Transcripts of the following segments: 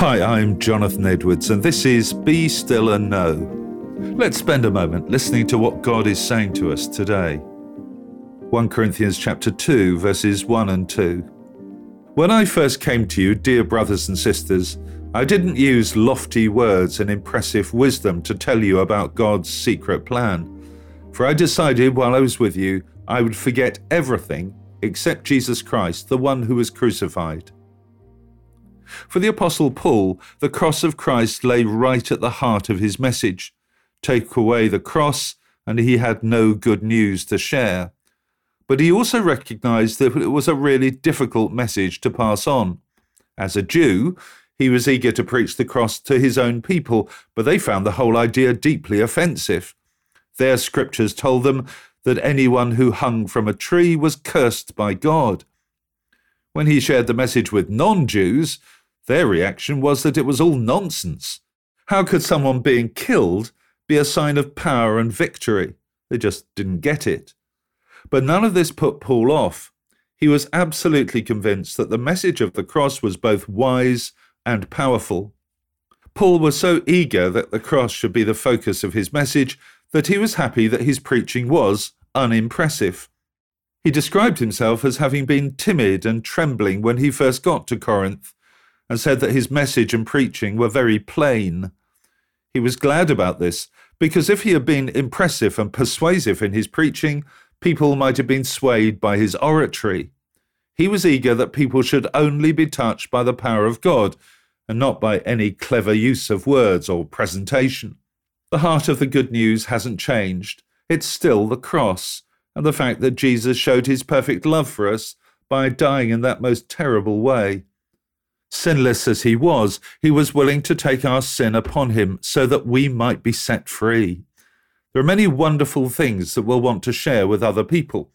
Hi, I'm Jonathan Edwards, and this is Be Still and Know. Let's spend a moment listening to what God is saying to us today. 1 Corinthians chapter 2, verses 1 and 2. When I first came to you, dear brothers and sisters, I didn't use lofty words and impressive wisdom to tell you about God's secret plan. For I decided while I was with you, I would forget everything except Jesus Christ, the one who was crucified. For the Apostle Paul, the cross of Christ lay right at the heart of his message. Take away the cross, and he had no good news to share. But he also recognized that it was a really difficult message to pass on. As a Jew, he was eager to preach the cross to his own people, but they found the whole idea deeply offensive. Their scriptures told them that anyone who hung from a tree was cursed by God. When he shared the message with non Jews, their reaction was that it was all nonsense. How could someone being killed be a sign of power and victory? They just didn't get it. But none of this put Paul off. He was absolutely convinced that the message of the cross was both wise and powerful. Paul was so eager that the cross should be the focus of his message that he was happy that his preaching was unimpressive. He described himself as having been timid and trembling when he first got to Corinth, and said that his message and preaching were very plain. He was glad about this, because if he had been impressive and persuasive in his preaching, people might have been swayed by his oratory. He was eager that people should only be touched by the power of God, and not by any clever use of words or presentation. The heart of the good news hasn't changed. It's still the cross, and the fact that Jesus showed his perfect love for us by dying in that most terrible way. Sinless as he was, he was willing to take our sin upon him so that we might be set free. There are many wonderful things that we'll want to share with other people.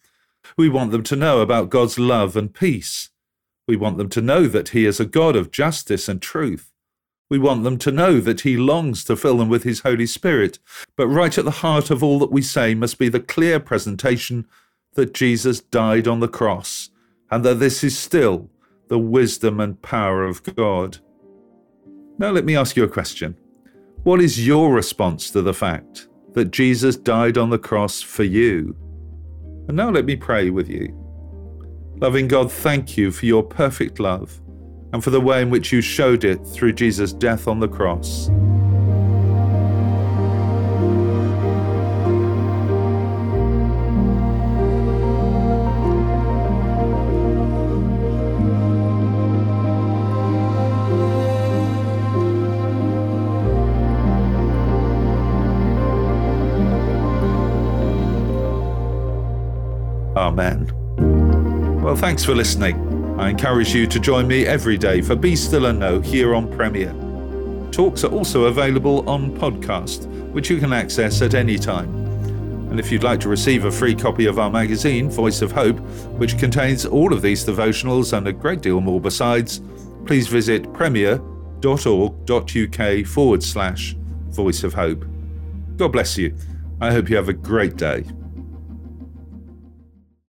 We want them to know about God's love and peace. We want them to know that He is a God of justice and truth. We want them to know that He longs to fill them with His Holy Spirit. But right at the heart of all that we say must be the clear presentation that Jesus died on the cross and that this is still the wisdom and power of God. Now, let me ask you a question. What is your response to the fact that Jesus died on the cross for you? And now let me pray with you. Loving God, thank you for your perfect love and for the way in which you showed it through Jesus' death on the cross. Amen. Well, thanks for listening. I encourage you to join me every day for Be Still and Know here on Premier. Talks are also available on podcast, which you can access at any time. And if you'd like to receive a free copy of our magazine, Voice of Hope, which contains all of these devotionals and a great deal more besides, please visit premier.org.uk forward slash Voice of Hope. God bless you. I hope you have a great day.